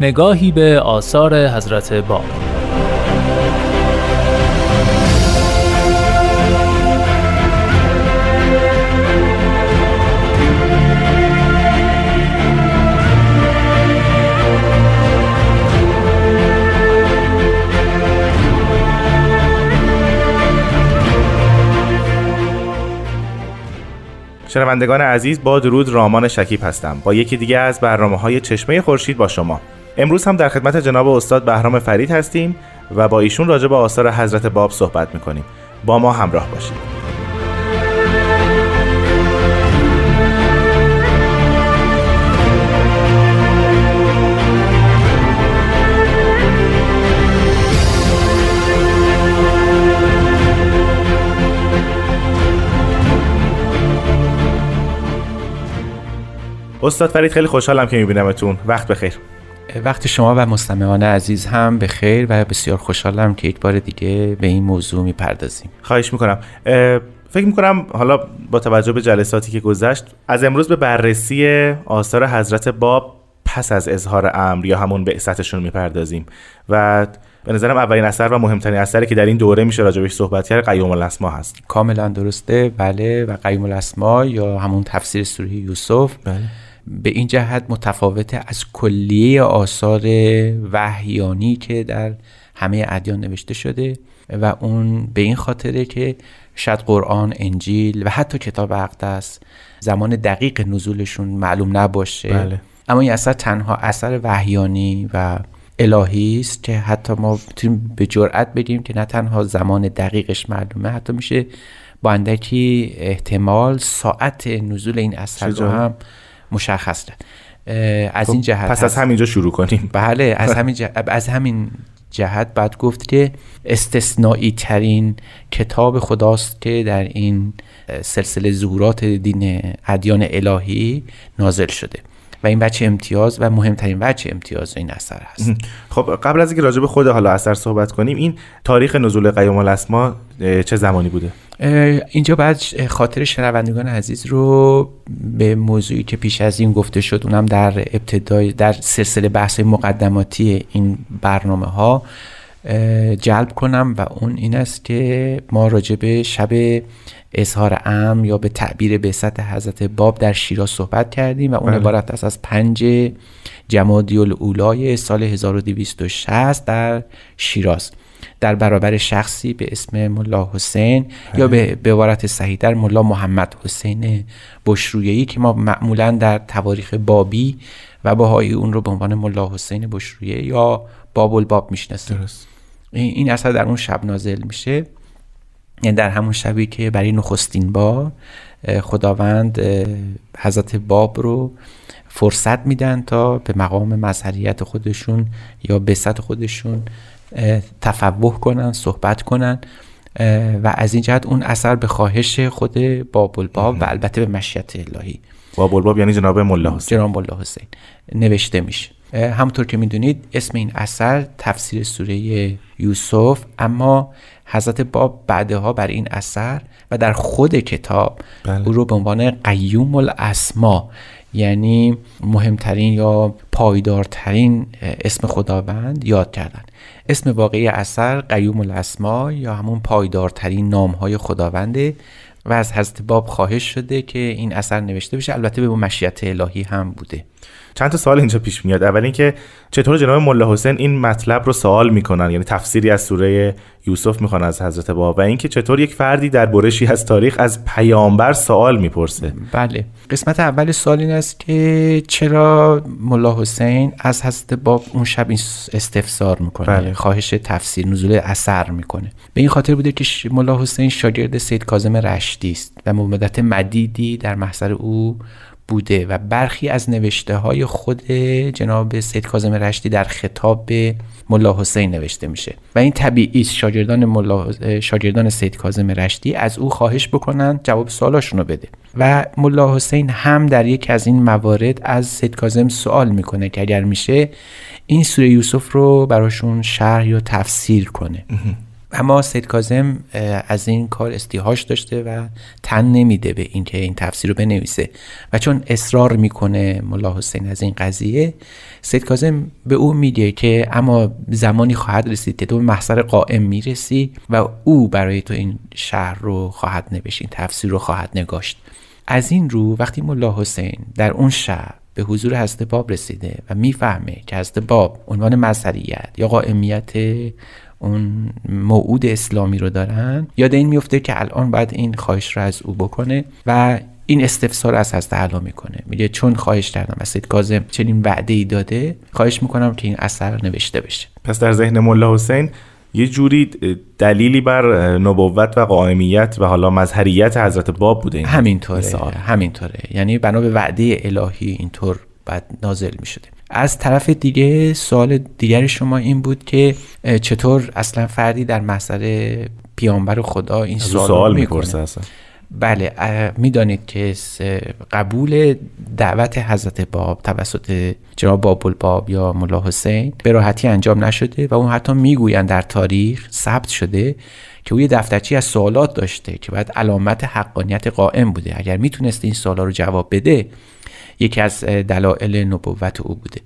نگاهی به آثار حضرت باب شنوندگان عزیز با درود رامان شکیب هستم. با یکی دیگه از برنامه های چشمه خورشید با شما. امروز هم در خدمت جناب استاد بهرام فرید هستیم و با ایشون راجع به آثار حضرت باب صحبت می‌کنیم. با ما همراه باشید. استاد فرید خیلی خوشحالم که میبینمتون. وقت بخیر. وقت شما و مستمعان عزیز هم به خیر و بسیار خوشحالم که یک بار دیگه به این موضوع می‌پردازیم. خواهش می‌کنم. فکر می‌کنم حالا با توجه به جلساتی که گذشت از امروز به بررسی آثار حضرت باب پس از اظهار امر یا همون بعثتشون می‌پردازیم. و به نظرم اولین اثر و مهمترین اثری که در این دوره میشه راجبش صحبت کرد قیوم الاسما هست. کاملا درسته. بله. و قیوم الاسما یا همون تفسیر سوره یوسف بله. به این جهت متفاوته از کلیه آثار وحیانی که در همه ادیان نوشته شده و اون به این خاطره که شاید قرآن، انجیل و حتی کتاب اقدس زمان دقیق نزولشون معلوم نباشه بله. اما این اثر تنها اثر وحیانی و الهی است که حتی ما می‌تونیم به جرئت بگیم که نه تنها زمان دقیقش معلومه حتی میشه با اندکی احتمال ساعت نزول این اثر رو هم مشخص از این جهت پس از همینجا شروع کنیم. بله از همین جهت از همین جهت بعد گفت که استثنایی ترین کتاب خداست که در این سلسله ظهورات دین ادیان الهی نازل شده. و این بچه امتیاز و مهمترین بچه امتیاز این اثر هست. خب قبل از اینکه راجع به خود حالا اثر صحبت کنیم این تاریخ نزول قیوم الاسما چه زمانی بوده؟ اینجا بعد خاطر شنوندگان عزیز رو به موضوعی که پیش از این گفته شد اونم در ابتدای در سلسله بحث مقدماتی این برنامه ها جلب کنم و اون این است که ما راجع به شب اظهار ام یا به تعبیر بعثت حضرت باب در شیراز صحبت کردیم و اون بله. عبارت است از پنج جمادی الاولای سال 1260 در شیراز در برابر شخصی به اسم ملا حسین یا به به عبارت صحیح در ملا محمد حسین بشرویهی که ما معمولا در تواریخ بابی و باهایی اون رو به عنوان ملا حسین بشرویه یا باب الباب می‌شناسیم. درست. این اثر در اون شب نازل میشه. یعنی در همون شبی که برای نخستین بار خداوند حضرت باب رو فرصت میدن تا به مقام مظهریت خودشون یا بسط خودشون تفوه کنن صحبت کنن و از این جهت اون اثر به خواهش خود باب الباب و البته به مشیت الهی. باب الباب یعنی جناب ملا حسین. جناب الله حسین. نوشته میشه. همونطور که می‌دونید اسم این اثر تفسیر سوره یوسف اما حضرت باب بعدها بر این اثر و در خود کتاب بله. او رو به عنوان قیوم الاسما یعنی مهمترین یا پایدارترین اسم خداوند یاد کردن. اسم واقعی اثر قیوم الاسما یا همون پایدارترین نامهای خداونده و از حضرت باب خواهش شده که این اثر نوشته بشه. البته به مشیت الهی هم بوده. چند تا سوال اینجا پیش میاد. اول اینکه چطور جناب ملا حسین این مطلب رو سوال می‌کنن؟ یعنی تفسیری از سوره یوسف می‌خوان از حضرت باب و اینکه چطور یک فردی در برشی از تاریخ از پیامبر سوال می‌پرسه. بله. قسمت اول سوال این است که چرا ملا حسین از حضرت باب اون شب این استفسار می‌کنه؟ بله. خواهش تفسیر نزول اثر می‌کنه. به این خاطر بوده که ملا حسین شاگرد سید کاظم رشتی است و مدت مدیدی در محضر او بوده و برخی از نوشته های خود جناب سید کاظم رشدی در خطاب به ملا حسین نوشته میشه. و این طبیعی است شاگردان ملا شاگردان سید کاظم رشدی از او خواهش بکنن جواب سوالاشون بده. و ملا حسین هم در یک از این موارد از سید کاظم سوال می‌کنه که اگر میشه این سوره یوسف رو براشون شرح یا تفسیر کنه. اما سید کازم از این کار استیهاش داشته و تن نمیده به اینکه این تفسیر رو بنویسه. و چون اصرار می‌کنه ملا حسین از این قضیه سید کازم به او میگه که اما زمانی خواهد رسید که تو به محضر قائم می‌رسی و او برای تو این شهر رو خواهد نوشت این تفسیر رو خواهد نگاشت. از این رو وقتی ملا حسین در اون شهر به حضور حضرت باب رسیده و می‌فهمه که حضرت باب عنوان مذهریت یا قائمیت اون موعود اسلامی رو دارن. یاد این میفته که الان باید این خواهش رو از او بکنه و این استفسار از هست تعلا می‌کنه. میگه چون خواهش کردم از سید کاظم چنین وعده ای داده خواهش می‌کنم که این اثر نوشته بشه. پس در ذهن ملا حسین یه جوری دلیلی بر نبوت و قائمیت و حالا مظهریت حضرت باب بوده این همینطوره همینطوره. یعنی بنا به وعده الهی اینطور بعد نازل می‌شده. از طرف دیگه سوال دیگر شما این بود که چطور اصلا فردی در مسئله پیامبر خدا این سوال, سوال می‌کنه؟ بله می‌دانید که قبول دعوت حضرت باب توسط جناب باب الباب یا ملا حسین به راحتی انجام نشده و اون حتی می‌گویند در تاریخ ثبت شده که او یه دفترچی از سوالات داشته که باید علامت حقانیت قائم بوده. اگر می‌تونست این سوالا رو جواب بده یکی از دلایل نبوت او بوده.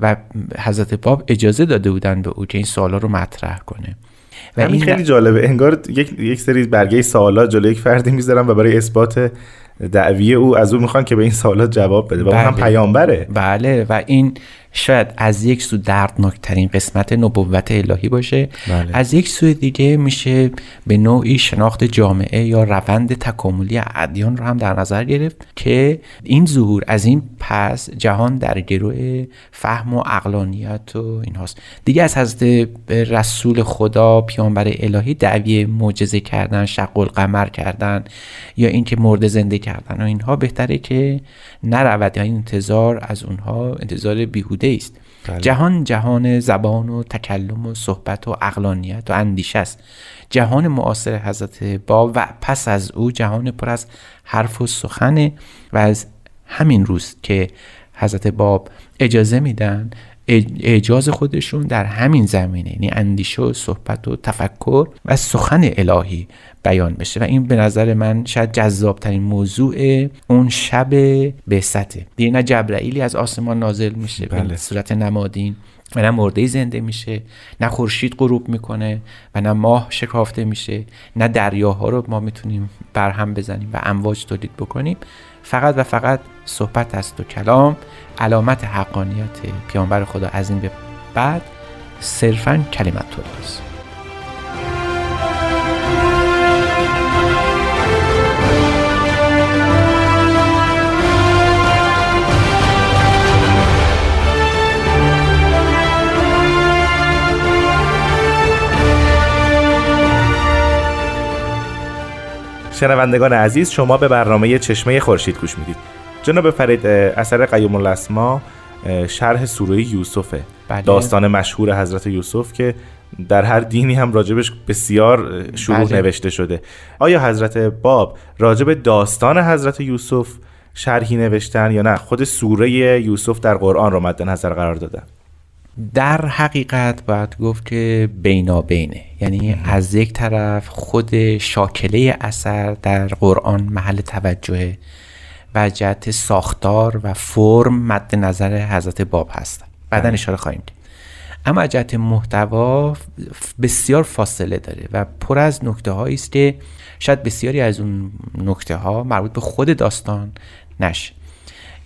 و حضرت باب اجازه داده بودن به او که این سوالا رو مطرح کنه. و این خیلی جالبه. انگار یک, یک سری برگه سوالات جلوی یک فردی می‌ذارن و برای اثبات دعوی او از او می‌خوان که به این سوالات جواب بده و اون هم بله. پیامبره. بله. و این شاید از یک سو دردناکترین قسمت نبوت الهی باشه بله. از یک سو دیگه میشه به نوعی شناخت جامعه یا روند تکاملی ادیان رو هم در نظر گرفت که این ظهور از این پس جهان در گروه فهم و اقلانیت و این هاست دیگه از حضرت رسول خدا پیانبر الهی دعوی معجزه کردن شق القمر کردن یا اینکه مرده زنده کردن و اینها بهتره که نرود یا این انتظار از اونها انتظار بیهوده است بله. جهان جهان زبان و تکلم و صحبت و اقلانیت و اندیشه است جهان معاصر حضرت با و پس از او جهان پر از حرف و سخن و از همین روز که حضرت باب اجازه میدن اجاز خودشون در همین زمینه یعنی اندیشه و صحبت و تفکر و سخن الهی بیان بشه. و این به نظر من شاید جذابترین موضوع اون شب بعثته دیگه نه جبرائیلی از آسمان نازل میشه بله. به صورت نمادین و نه مرده زنده میشه نه خورشید غروب می‌کنه و نه ماه شکافته میشه نه دریاها رو ما می‌تونیم برهم بزنیم و امواج تولید بکنیم. فقط و فقط صحبت است و کلام علامت حقانیت پیامبر خدا. از این به بعد صرفا کلمت است شنوندگان عزیز شما به برنامه چشمه خورشید گوش می‌دید. جناب فرید اثر قیوم الاسما شرح سوره یوسفه. بله. داستان مشهور حضرت یوسف که در هر دینی هم راجبش بسیار شروع بله. نوشته شده. آیا حضرت باب راجب داستان حضرت یوسف شرحی نوشتن یا نه؟ خود سوره یوسف در قرآن رو مد نظر قرار دادن. در حقیقت باید گفت که بینابینه. یعنی از یک طرف خود شاکله اثر در قرآن محل توجه و جهت ساختار و فرم مد نظر حضرت باب هست. بعدا. اشاره خواهیم اما جهت محتوا بسیار فاصله داره و پر از نکته هایی است که شاید بسیاری از اون نکته ها مربوط به خود داستان نشه.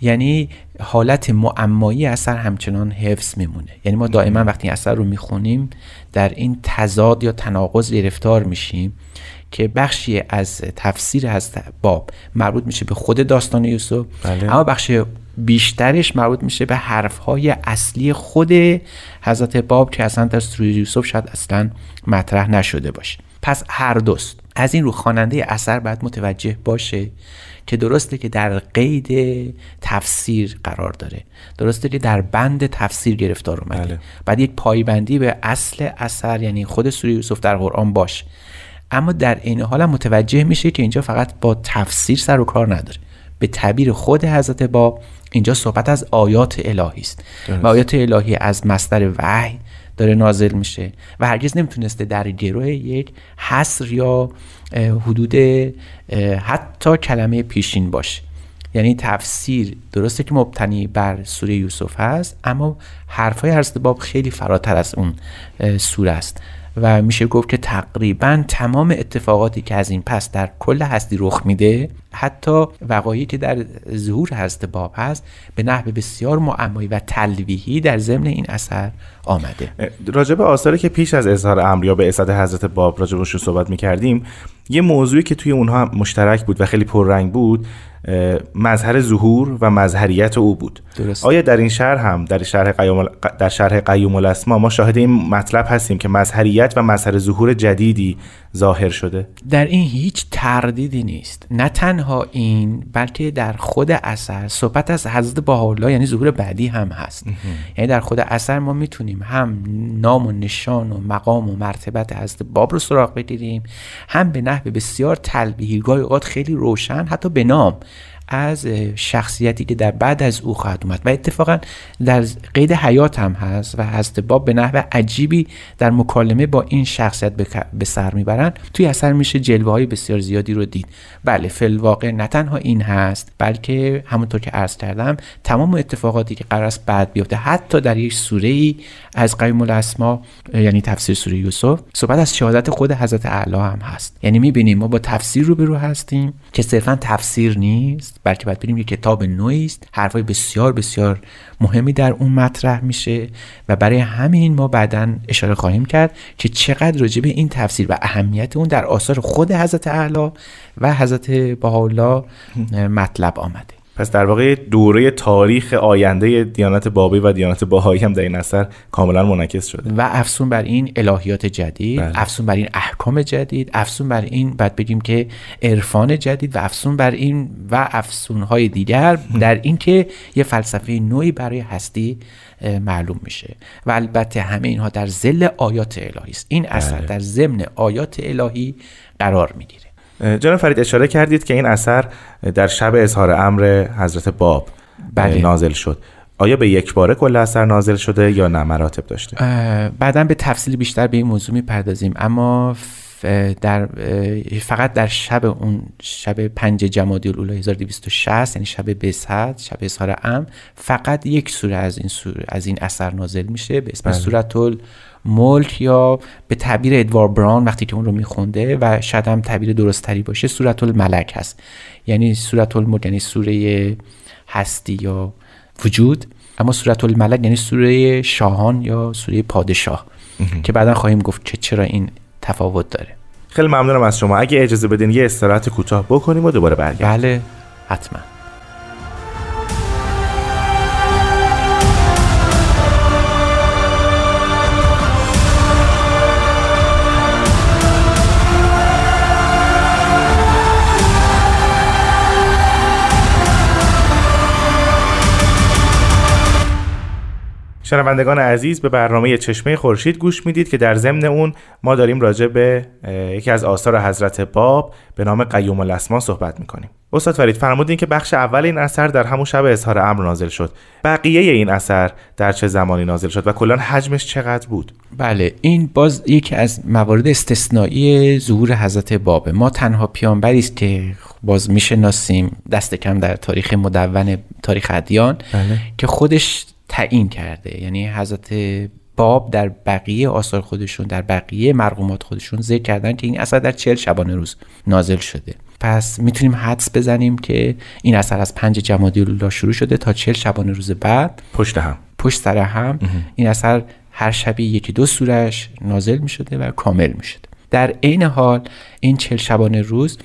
یعنی حالت معمایی اثر همچنان حفظ میمونه یعنی ما دائما وقتی اثر رو می‌خونیم در این تضاد یا تناقض گرفتار میشیم که بخشی از تفسیر از باب مربوط میشه به خود داستان یوسف بله. اما بخش بیشترش مربوط میشه به حرفهای اصلی خود حضرت باب که اصلا در سوره یوسف شاید اصلا مطرح نشده باشه پس هر دوست از این رو خواننده اثر باید متوجه باشه که درسته که در قید تفسیر قرار داره. درسته که در بند تفسیر گرفتار اومده. بله. بعد یک پایبندی به اصل اثر یعنی خود سوره یوسف در قرآن باشه اما در این حال متوجه میشه که اینجا فقط با تفسیر سر و کار نداره. به تعبیر خود حضرت باب اینجا صحبت از آیات الهی است. و آیات الهی از مصدر وحی داره نازل میشه و هرگز نمی‌تونسته در گروه یک حصر یا حدود حتی کلمه پیشین باشه. یعنی تفسیر درسته که مبتنی بر سوره یوسف هست اما حرفای حضرت باب خیلی فراتر از اون سوره است. و میشه گفت که تقریبا تمام اتفاقاتی که از این پس در کل هستی رخ میده حتی وقایعی که در ظهور حضرت باب هست به نحو بسیار معمایی و تلویحی در ضمن این اثر آمده. راجب آثاری که پیش از اظهار امر یا به اسد حضرت باب راجبشون صحبت می‌کردیم یه موضوعی که توی اونها مشترک بود و خیلی پررنگ بود مظهر ظهور و مظهریت او بود درست. آیا در این شرح هم در شرح قیوم در شرح قیوم الاسما ما شاهد این مطلب هستیم که مظهریت و مظهر ظهور جدیدی ظاهر شده؟ در این هیچ تردیدی نیست. نه تنها این بلکه در خود اثر صحبت از حضرت بهاءالله یعنی ظهور بعدی هم هست. یعنی در خود اثر ما می‌تونیم هم نام و نشان و مقام و مرتبت حضرت باب رو سراغ بگیریم هم به نحو بسیار تلبیحی گاهی اوقات خیلی روشن حتی به نام. از شخصیتی که در بعد از او خواهد اومد. و اتفاقا در قید حیات هم هست و حضرت باب به نحو عجیبی در مکالمه با این شخصیت به سر می‌برن. توی اثر میشه جلوه های بسیار زیادی رو دید. بله فلواقع نه تنها این هست بلکه همونطور که عرض کردم تمام اتفاقاتی که قرار است بعد بیفته. حتی در یک سوره ای از قیم الاسما یعنی تفسیر سوره یوسف صحبت از شهادت خود حضرت اعلی هم هست. یعنی می‌بینیم ما با تفسیر روبرو هستیم که صرفا تفسیر نیست. بلکه باید بریم یک کتاب نوعی است. حرفای بسیار بسیار مهمی در اون مطرح میشه و برای همین ما بعدا اشاره خواهیم کرد که چقدر راجع به این تفسیر و اهمیت اون در آثار خود حضرت اعلی و حضرت بهاءالله مطلب آمده. پس در واقع دوره تاریخ آینده دیانت بابی و دیانت باهایی هم در این اثر کاملا منعکس شده و افسون بر این الهیات جدید بله. افسون بر این احکام جدید افسون بر این بعد بگیم که عرفان جدید و افسون بر این و افسون های دیگر در این که یه فلسفه نوعی برای هستی معلوم میشه و البته همه اینها در زل آیات الهی است این اثر بله. در ضمن آیات الهی قرار می‌گیره جناب فرید اشاره کردید که این اثر در شب اظهار امر حضرت باب بله. نازل شد. آیا به یک باره کل اثر نازل شده یا نه؟ مراتب داشته. بعدا به تفصیل بیشتر به این موضوع می‌پردازیم. اما در فقط در شب اون شب پنج جمادی الاولی 1260 یعنی شب بسد شب اظهار ام فقط یک سوره از این سوره از این اثر نازل میشه به اسم بله. سورت الملک یا به تعبیر ادوار بران وقتی که اون رو میخونده و شاید هم تعبیر درست تری باشه سورت الملک هست یعنی سورت الملک یعنی سوره هستی یا وجود اما سورت الملک یعنی سوره شاهان یا سوره پادشاه که بعدا خواهیم گفت که چرا این تفاوت داره. خیلی ممنونم از شما. اگه اجازه بدین یه استراحت کوتاه بکنیم و دوباره برگردیم. بله حتما. شنوندگان عزیز به برنامه چشمه خورشید گوش می‌دید که در ضمن اون ما داریم راجع به یکی از آثار حضرت باب به نام قیوم الاسما صحبت می‌کنیم. استاد فرید فرمودین که بخش اول این اثر در همون شب اظهار امر نازل شد. بقیه این اثر در چه زمانی نازل شد و کلا حجمش چقدر بود؟ بله این باز یکی از موارد استثنایی ظهور حضرت بابه ما تنها پیانبری است که باز می‌شناسیم دست کم در تاریخ مدون تاریخ ادیان بله. که خودش تعیین کرده. یعنی حضرت باب در بقیه آثار خودشون در بقیه مرقومات خودشون ذکر کردن که این اثر در چهل شبانه روز نازل شده. پس می‌تونیم حدس بزنیم که این اثر از پنج جمادی الاولی شروع شده تا چهل شبانه روز بعد. پشت هم. پشت سر هم. این اثر هر شبی یکی دو سورش نازل می شده و کامل می شده در عین حال این چل شبانه روز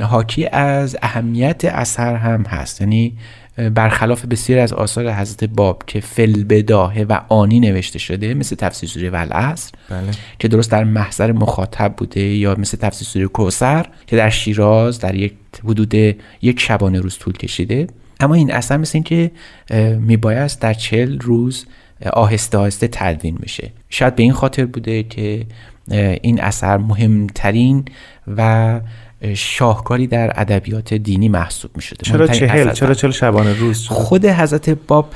حاکی از اهمیت اثر هم هست. یعنی برخلاف بسیاری از آثار حضرت باب که فل بداهه و آنی نوشته شده مثل تفسیر سوره والعصر بله. که درست در محضر مخاطب بوده یا مثل تفسیر سوره کوسر که در شیراز در یک حدود یک شبانه روز طول کشیده اما این اثر مثل این که میبایست در چل روز آهسته آهسته تدوین بشه شاید به این خاطر بوده که این اثر مهمترین و شاهکاری در ادبیات دینی محسوب می شده چرا چهل؟ چرا چهل شبانه روز؟ خود حضرت باب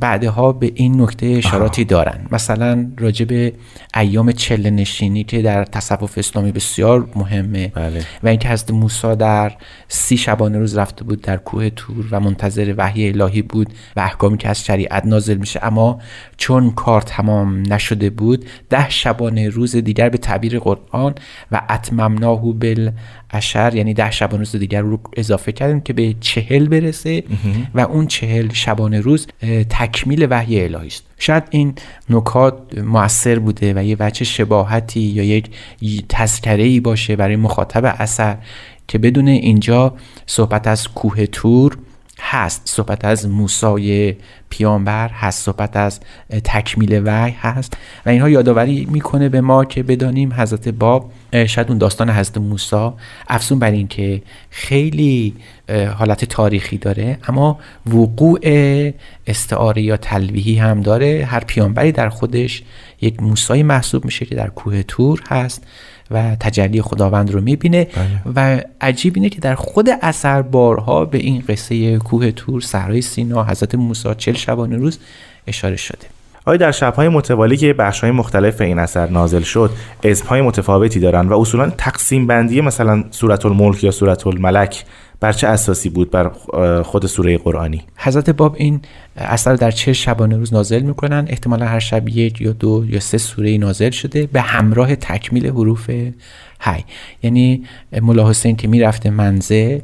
بعدها به این نکته اشاراتی دارن. مثلا راجع به ایام چله نشینی که در تصوف اسلامی بسیار مهمه بله. و اینکه حضرت موسی در سی شبانه روز رفته بود در کوه تور و منتظر وحی الهی بود و احکامی که از شریعت نازل میشه. اما چون کار تمام نشده بود ده شبانه روز دیگر به تعبیر قرآن و اتممناهو به اشر یعنی ده شبانه روز دیگر رو اضافه کردیم که به چهل برسه و اون چهل شبانه روز تکمیل وحی الهی است. شاید این نکات موثر بوده و یه وجه شباهتی یا یک تذکره باشه برای مخاطب اثر که بدون اینجا صحبت از کوه تور هست. صحبت از موسای پیامبر هست. صحبت از تکمیل وحی هست. و اینها یادآوری می‌کنه به ما که بدانیم حضرت باب شاید اون داستان حضرت موسی افزون بر این که خیلی حالت تاریخی داره اما وقوع استعاره یا تلویحی هم داره. هر پیامبری در خودش یک موسایی محسوب میشه که در کوه تور هست. و تجلی خداوند رو می‌بینه بله. و عجیب اینه که در خود اثر بارها به این قصه کوه تور صحرای سینا حضرت موسی چل شبانه روز اشاره شده آیا در شبهای متوالی که بخشهای مختلف این اثر نازل شد اسمهای متفاوتی دارن و اصولا تقسیم بندی مثلا سورت الملک یا سورت الملک بر چه اساسی بود بر خود سوره قرآنی؟ حضرت باب این اثر در چه شبانه روز نازل می‌کنن؟ احتمالا هر شب یک یا دو یا سه سوره نازل شده به همراه تکمیل حروف هی یعنی ملا حسین که می‌رفته منزل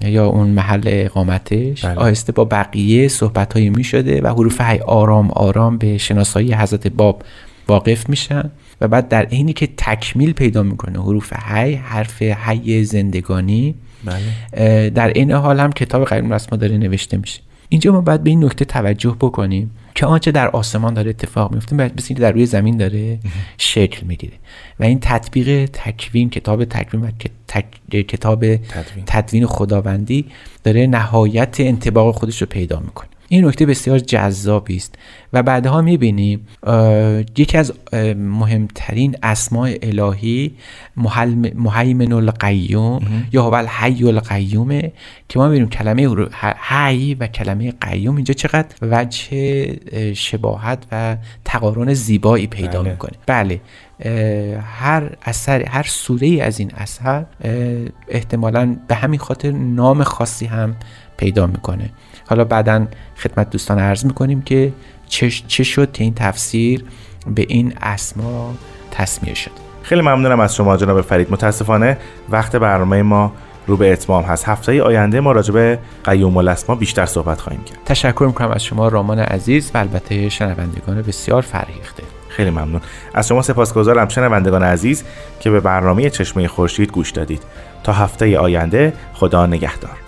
یا اون محل اقامتش بله. آهسته با بقیه صحبت هایی می شده و حروف هی آرام آرام به شناسایی حضرت باب واقف میشن و بعد در عینی که تکمیل پیدا می‌کنه حروف هی حرف هی زندگانی بله. در این حال هم کتاب قیم رسما داره نوشته میشه اینجا ما باید به این نکته توجه بکنیم که آنچه در آسمان داره اتفاق میفته باید بسید در روی زمین داره شکل می‌گیره و این تطبیق تکوین کتاب تکوین و کتاب تدوین. تدوین خداوندی داره نهایت انتباق خودش رو پیدا می‌کنه این نکته بسیار جذابی است. و بعدها می‌بینیم یکی از مهمترین اسماع الهی محیمن القیوم یا هو الحی القیومه که ما می‌بینیم کلمه حی و کلمه قیوم اینجا چقدر وجه شباهت و تقارن زیبایی پیدا بله. می‌کنه. بله هر اثر هر سوره ای از این اثر احتمالا به همین خاطر نام خاصی هم پیدا می‌کنه. حالا بعدا خدمت دوستان عرض می‌کنیم که چه, چه شد که این تفسیر به این اسما تصمیه شد. خیلی ممنونم از شما جناب فرید. متاسفانه وقت برنامه ما رو به اتمام هست. هفته آینده ما راجع به قیوم الاسما بیشتر صحبت خواهیم کرد. تشکر می‌کنم از شما رامان عزیز و البته شنوندگان بسیار فرهیخته. خیلی ممنون. از شما سپاسگزارم شنوندگان عزیز که به برنامه چشمه خورشید گوش دادید. تا هفته آینده خدا نگهدار.